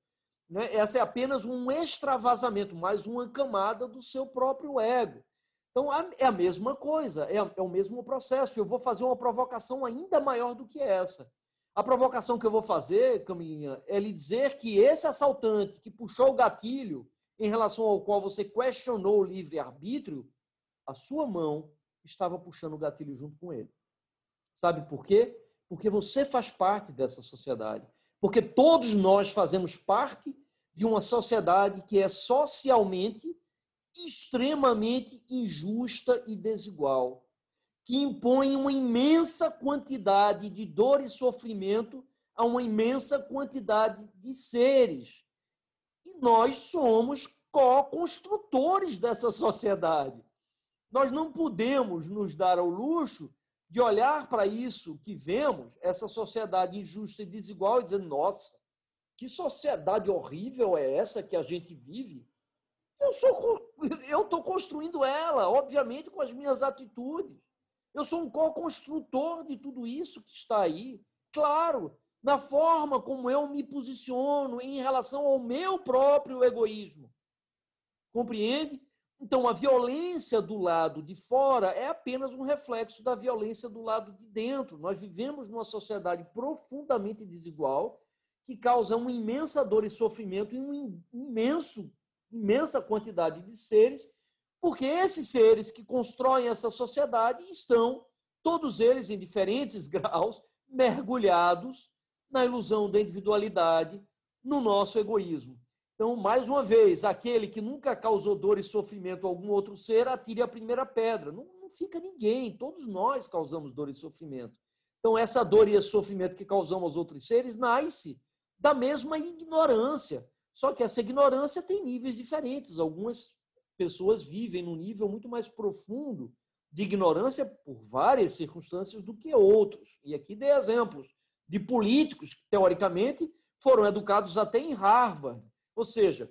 Speaker 1: Né? Essa é apenas um extravasamento, mais uma camada do seu próprio ego. Então, é a mesma coisa, é, é o mesmo processo. Eu vou fazer uma provocação ainda maior do que essa. A provocação que eu vou fazer, Caminha, é lhe dizer que esse assaltante que puxou o gatilho em relação ao qual você questionou o livre-arbítrio, a sua mão estava puxando o gatilho junto com ele. Sabe por quê? Porque você faz parte dessa sociedade. Porque todos nós fazemos parte de uma sociedade que é socialmente extremamente injusta e desigual, que impõe uma imensa quantidade de dor e sofrimento a uma imensa quantidade de seres. E nós somos co-construtores dessa sociedade. Nós não podemos nos dar ao luxo de olhar para isso que vemos, essa sociedade injusta e desigual, e dizer: nossa, que sociedade horrível é essa que a gente vive? Eu sou eu estou construindo ela, obviamente, com as minhas atitudes. Eu sou um co-construtor de tudo isso que está aí. Claro, na forma como eu me posiciono em relação ao meu próprio egoísmo. Compreende? Então, a violência do lado de fora é apenas um reflexo da violência do lado de dentro. Nós vivemos numa sociedade profundamente desigual que causa uma imensa dor e sofrimento em um imenso, imensa quantidade de seres, porque esses seres que constroem essa sociedade estão, todos eles em diferentes graus, mergulhados na ilusão da individualidade, no nosso egoísmo. Então, mais uma vez, aquele que nunca causou dor e sofrimento a algum outro ser, atire a primeira pedra. Não, não fica ninguém, todos nós causamos dor e sofrimento. Então, essa dor e esse sofrimento que causamos aos outros seres nasce da mesma ignorância. Só que essa ignorância tem níveis diferentes. Algumas pessoas vivem num nível muito mais profundo de ignorância por várias circunstâncias do que outros. E aqui dei exemplos de políticos que, teoricamente, foram educados até em Harvard ou seja,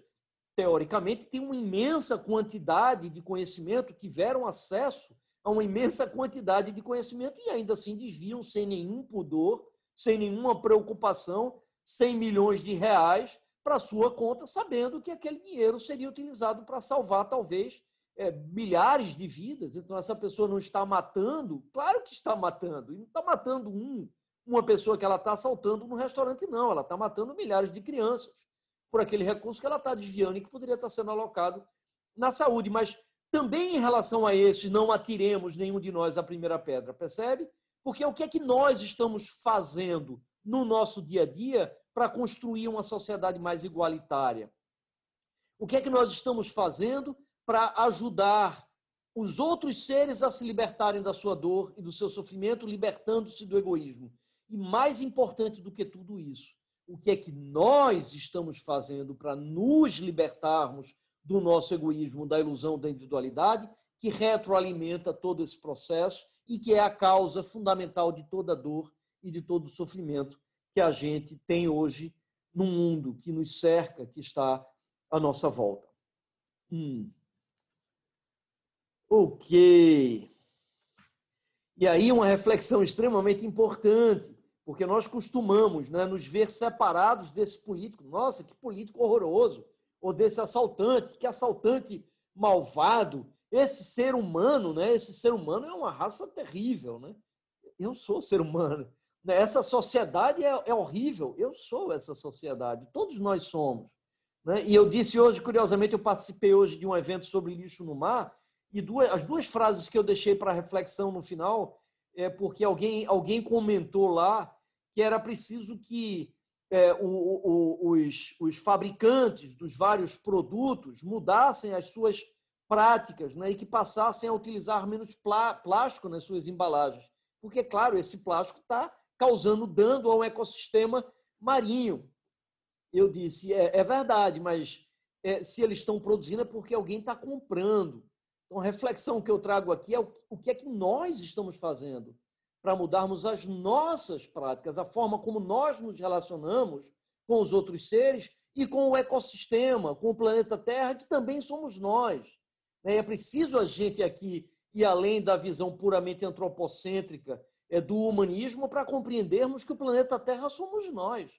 Speaker 1: teoricamente, tem uma imensa quantidade de conhecimento, tiveram acesso a uma imensa quantidade de conhecimento e ainda assim desviam sem nenhum pudor, sem nenhuma preocupação, 100 milhões de reais para sua conta, sabendo que aquele dinheiro seria utilizado para salvar talvez é, milhares de vidas. Então essa pessoa não está matando, claro que está matando, e não está matando um, uma pessoa que ela está assaltando no restaurante, não, ela está matando milhares de crianças por aquele recurso que ela está desviando e que poderia estar sendo alocado na saúde. Mas também em relação a esses, não atiremos nenhum de nós a primeira pedra, percebe? Porque o que é que nós estamos fazendo no nosso dia a dia para construir uma sociedade mais igualitária? O que é que nós estamos fazendo para ajudar os outros seres a se libertarem da sua dor e do seu sofrimento, libertando-se do egoísmo? E mais importante do que tudo isso, o que é que nós estamos fazendo para nos libertarmos do nosso egoísmo, da ilusão da individualidade, que retroalimenta todo esse processo e que é a causa fundamental de toda dor e de todo sofrimento que a gente tem hoje no mundo que nos cerca, que está à nossa volta. Hum. Ok. E aí, uma reflexão extremamente importante porque nós costumamos né, nos ver separados desse político. Nossa, que político horroroso! Ou desse assaltante, que assaltante malvado. Esse ser humano, né? Esse ser humano é uma raça terrível, né? Eu sou ser humano. Essa sociedade é, é horrível. Eu sou essa sociedade. Todos nós somos. Né? E eu disse hoje, curiosamente, eu participei hoje de um evento sobre lixo no mar e duas, as duas frases que eu deixei para reflexão no final é porque alguém, alguém comentou lá que era preciso que é, o, o, os, os, fabricantes dos vários produtos mudassem as suas práticas né, e que passassem a utilizar menos plástico nas suas embalagens. Porque, claro, esse plástico está causando dano ao ecossistema marinho. Eu disse, é, é verdade, mas é, se eles estão produzindo é porque alguém está comprando. Então, a reflexão que eu trago aqui é o, o que é que nós estamos fazendo para mudarmos as nossas práticas, a forma como nós nos relacionamos com os outros seres e com o ecossistema, com o planeta Terra, que também somos nós. Né? É preciso a gente aqui ir além da visão puramente antropocêntrica é, do humanismo para compreendermos que o planeta Terra somos nós.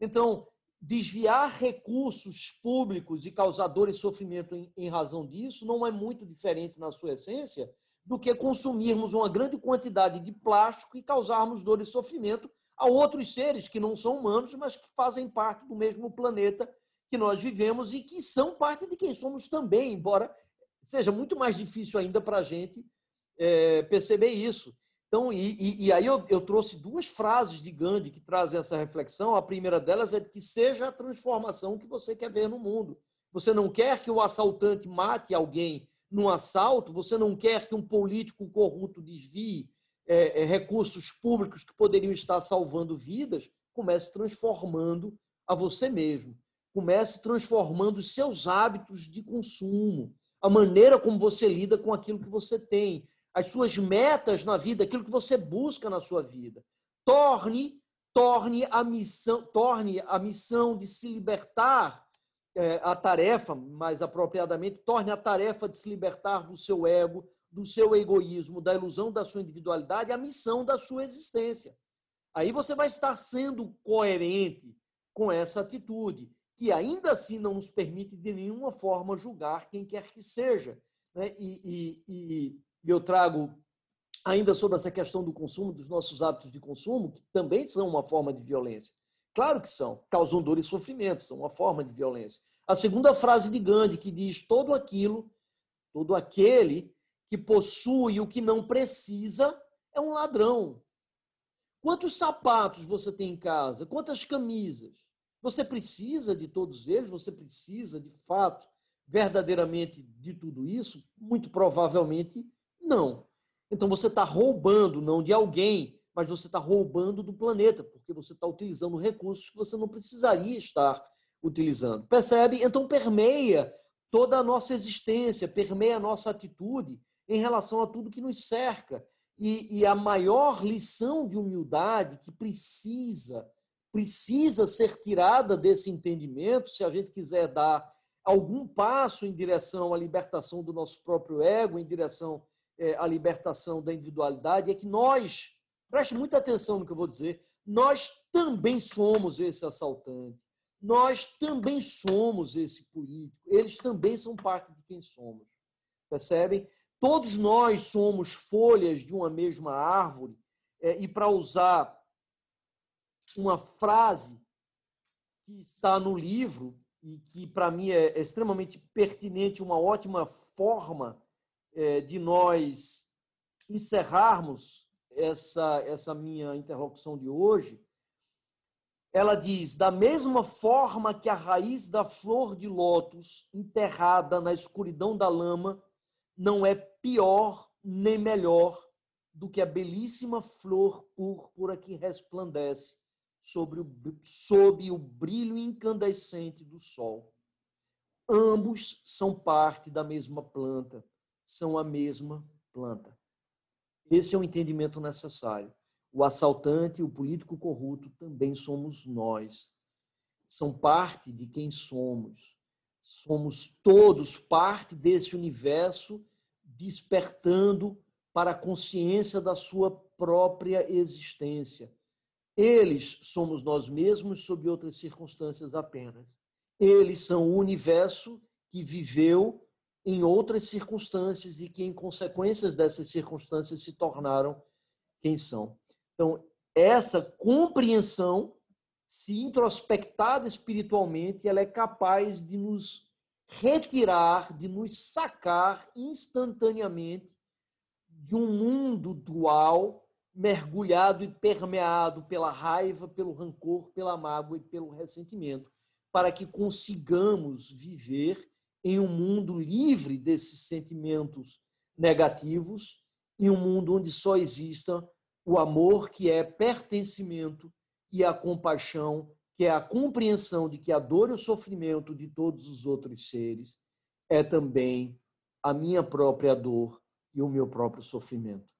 Speaker 1: Então, desviar recursos públicos e causar dor e sofrimento em razão disso não é muito diferente na sua essência do que consumirmos uma grande quantidade de plástico e causarmos dor e sofrimento a outros seres que não são humanos, mas que fazem parte do mesmo planeta que nós vivemos e que são parte de quem somos também, embora seja muito mais difícil ainda para a gente é, perceber isso. Então, e, e, e aí eu, eu, trouxe duas frases de Gandhi que trazem essa reflexão. A primeira delas é que seja a transformação que você quer ver no mundo. Você não quer que o assaltante mate alguém num assalto, você não quer que um político corrupto desvie é, é, recursos públicos que poderiam estar salvando vidas, comece transformando a você mesmo. Comece transformando os seus hábitos de consumo, a maneira como você lida com aquilo que você tem, as suas metas na vida, aquilo que você busca na sua vida. Torne, torne a missão, torne a missão de se libertar a tarefa, mais apropriadamente, torne a tarefa de se libertar do seu ego, do seu egoísmo, da ilusão da sua individualidade, a missão da sua existência. Aí você vai estar sendo coerente com essa atitude, que ainda assim não nos permite de nenhuma forma julgar quem quer que seja. né? e, e, e eu trago ainda sobre essa questão do consumo, dos nossos hábitos de consumo, que também são uma forma de violência. Claro que são, causam dor e sofrimento, são uma forma de violência. A segunda frase de Gandhi, que diz: todo aquilo, todo aquele que possui o que não precisa é um ladrão. Quantos sapatos você tem em casa? Quantas camisas? Você precisa de todos eles? Você precisa, de fato, verdadeiramente de tudo isso? Muito provavelmente não. Então você está roubando, não de alguém, mas você está roubando do planeta, porque você está utilizando recursos que você não precisaria estar utilizando. Percebe? Então permeia toda a nossa existência, permeia a nossa atitude em relação a tudo que nos cerca. E, e a maior lição de humildade que precisa, precisa ser tirada desse entendimento, se a gente quiser dar algum passo em direção à libertação do nosso próprio ego, em direção é, à libertação da individualidade, é que nós, preste muita atenção no que eu vou dizer, nós também somos esse assaltante, nós também somos esse político, eles também são parte de quem somos. Percebem? Todos nós somos folhas de uma mesma árvore, é, e para usar uma frase que está no livro, e que para mim é extremamente pertinente, uma ótima forma é, de nós encerrarmos essa, essa minha interlocução de hoje, ela diz: da mesma forma que a raiz da flor de lótus enterrada na escuridão da lama não é pior nem melhor do que a belíssima flor púrpura que resplandece sobre o, sob o brilho incandescente do sol. Ambos são parte da mesma planta, são a mesma planta. Esse é o entendimento necessário. O assaltante o político corrupto também somos nós. São parte de quem somos. Somos todos parte desse universo despertando para a consciência da sua própria existência eles somos nós mesmos sob outras circunstâncias apenas. Eles são o universo que viveu em outras circunstâncias e que, em consequências dessas circunstâncias, se tornaram quem são. Então, essa compreensão, se introspectada espiritualmente, ela é capaz de nos retirar, de nos sacar instantaneamente de um mundo dual mergulhado e permeado pela raiva, pelo rancor, pela mágoa e pelo ressentimento, para que consigamos viver em um mundo livre desses sentimentos negativos, em um mundo onde só exista o amor, que é pertencimento, e a compaixão, que é a compreensão de que a dor e o sofrimento de todos os outros seres é também a minha própria dor e o meu próprio sofrimento.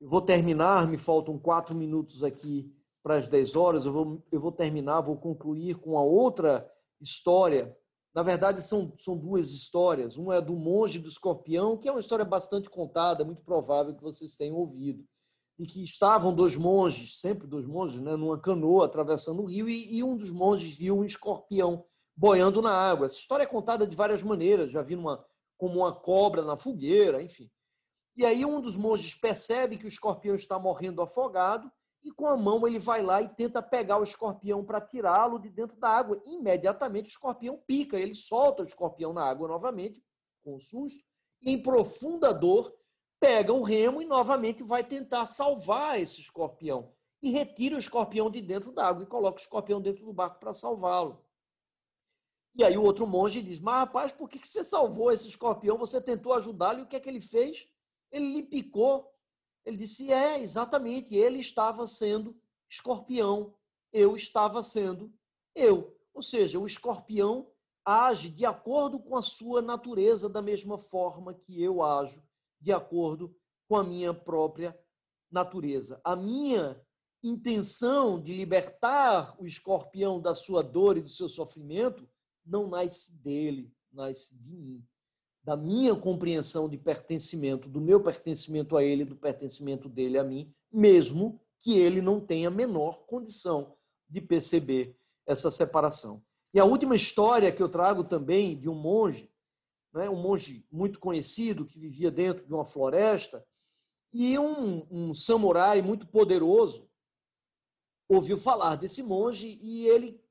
Speaker 1: Eu vou terminar, me faltam quatro minutos aqui para as dez horas. Eu vou, eu vou terminar, vou concluir com a outra história. Na verdade, são, são duas histórias. Uma é do monge do escorpião, que é uma história bastante contada, muito provável que vocês tenham ouvido. E que estavam dois monges, sempre dois monges, né, numa canoa atravessando o rio, e, e um dos monges viu um escorpião boiando na água. Essa história é contada de várias maneiras. Já vi numa, como uma cobra na fogueira, enfim. E aí um dos monges percebe que o escorpião está morrendo afogado e com a mão ele vai lá e tenta pegar o escorpião para tirá-lo de dentro da água. Imediatamente o escorpião pica, ele solta o escorpião na água novamente, com susto, e em profunda dor pega um remo e novamente vai tentar salvar esse escorpião. E retira o escorpião de dentro da água e coloca o escorpião dentro do barco para salvá-lo. E aí o outro monge diz: Mas rapaz, por que você salvou esse escorpião? Você tentou ajudá-lo e o que é que ele fez? Ele lhe picou. Ele disse: É, exatamente. Ele estava sendo escorpião. Eu estava sendo eu. Ou seja, o escorpião age de acordo com a sua natureza, da mesma forma que eu ajo, de acordo com a minha própria natureza. A minha intenção de libertar o escorpião da sua dor e do seu sofrimento não nasce dele, nasce de mim da minha compreensão de pertencimento, do meu pertencimento a ele, do pertencimento dele a mim, mesmo que ele não tenha a menor condição de perceber essa separação. E a última história que eu trago também de um monge né, um monge muito conhecido que vivia dentro de uma floresta, e um, um samurai muito poderoso ouviu falar desse monge e ele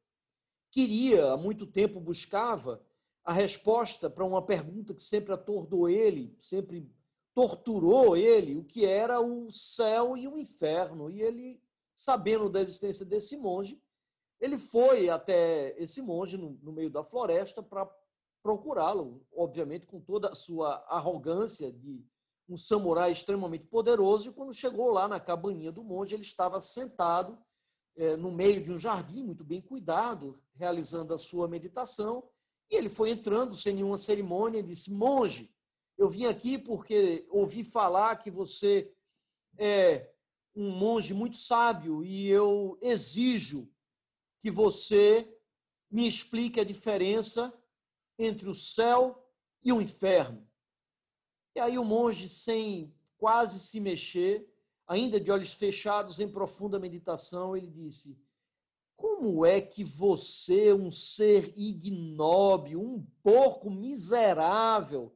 Speaker 1: queria, há muito tempo buscava a resposta para uma pergunta que sempre atordoou ele, sempre torturou ele, o que era o céu e o inferno. E ele, sabendo da existência desse monge, ele foi até esse monge no, no meio da floresta para procurá-lo, obviamente com toda a sua arrogância de um samurai extremamente poderoso. E quando chegou lá na cabaninha do monge, ele estava sentado é, no meio de um jardim muito bem cuidado, realizando a sua meditação. E ele foi entrando sem nenhuma cerimônia e disse: Monge, eu vim aqui porque ouvi falar que você é um monge muito sábio e eu exijo que você me explique a diferença entre o céu e o inferno. E aí o monge, sem quase se mexer, ainda de olhos fechados em profunda meditação, ele disse: Como é que você, um ser ignóbil, um porco miserável,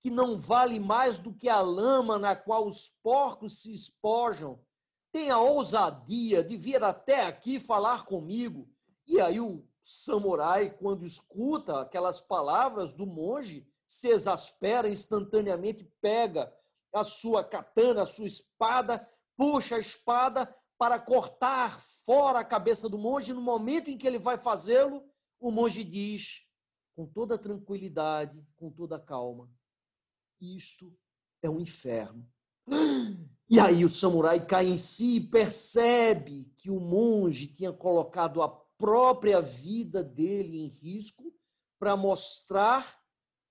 Speaker 1: que não vale mais do que a lama na qual os porcos se espojam, tem a ousadia de vir até aqui falar comigo? E aí o samurai, quando escuta aquelas palavras do monge, se exaspera instantaneamente, pega a sua katana, a sua espada, puxa a espada para cortar fora a cabeça do monge. No momento em que ele vai fazê-lo, o monge diz, com toda tranquilidade, com toda calma: Isto é um inferno. E aí o samurai cai em si e percebe que o monge tinha colocado a própria vida dele em risco para mostrar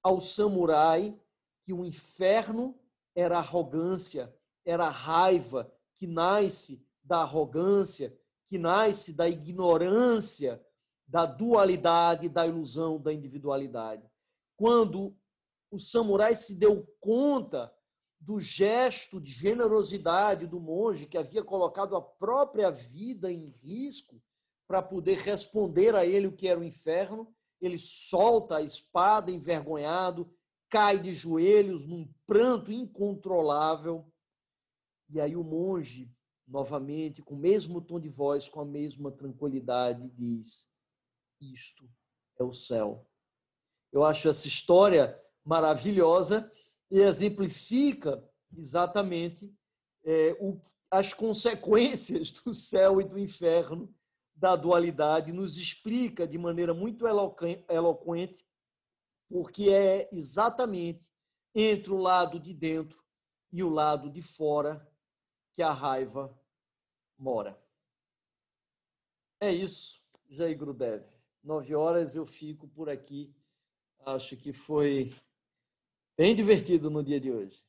Speaker 1: ao samurai que o inferno era arrogância, era raiva que nasce da arrogância, que nasce da ignorância, da dualidade, da ilusão da individualidade. Quando o samurai se deu conta do gesto de generosidade do monge que havia colocado a própria vida em risco para poder responder a ele o que era o inferno, ele solta a espada envergonhado, cai de joelhos num pranto incontrolável. E aí o monge, novamente, com o mesmo tom de voz, com a mesma tranquilidade, diz: Isto é o céu. Eu acho essa história maravilhosa e exemplifica exatamente é, o, as consequências do céu e do inferno, da dualidade, nos explica de maneira muito eloquente porque é exatamente entre o lado de dentro e o lado de fora que a raiva mora. É isso, Jair Grudev. Nove horas eu fico por aqui. Acho que foi bem divertido no dia de hoje.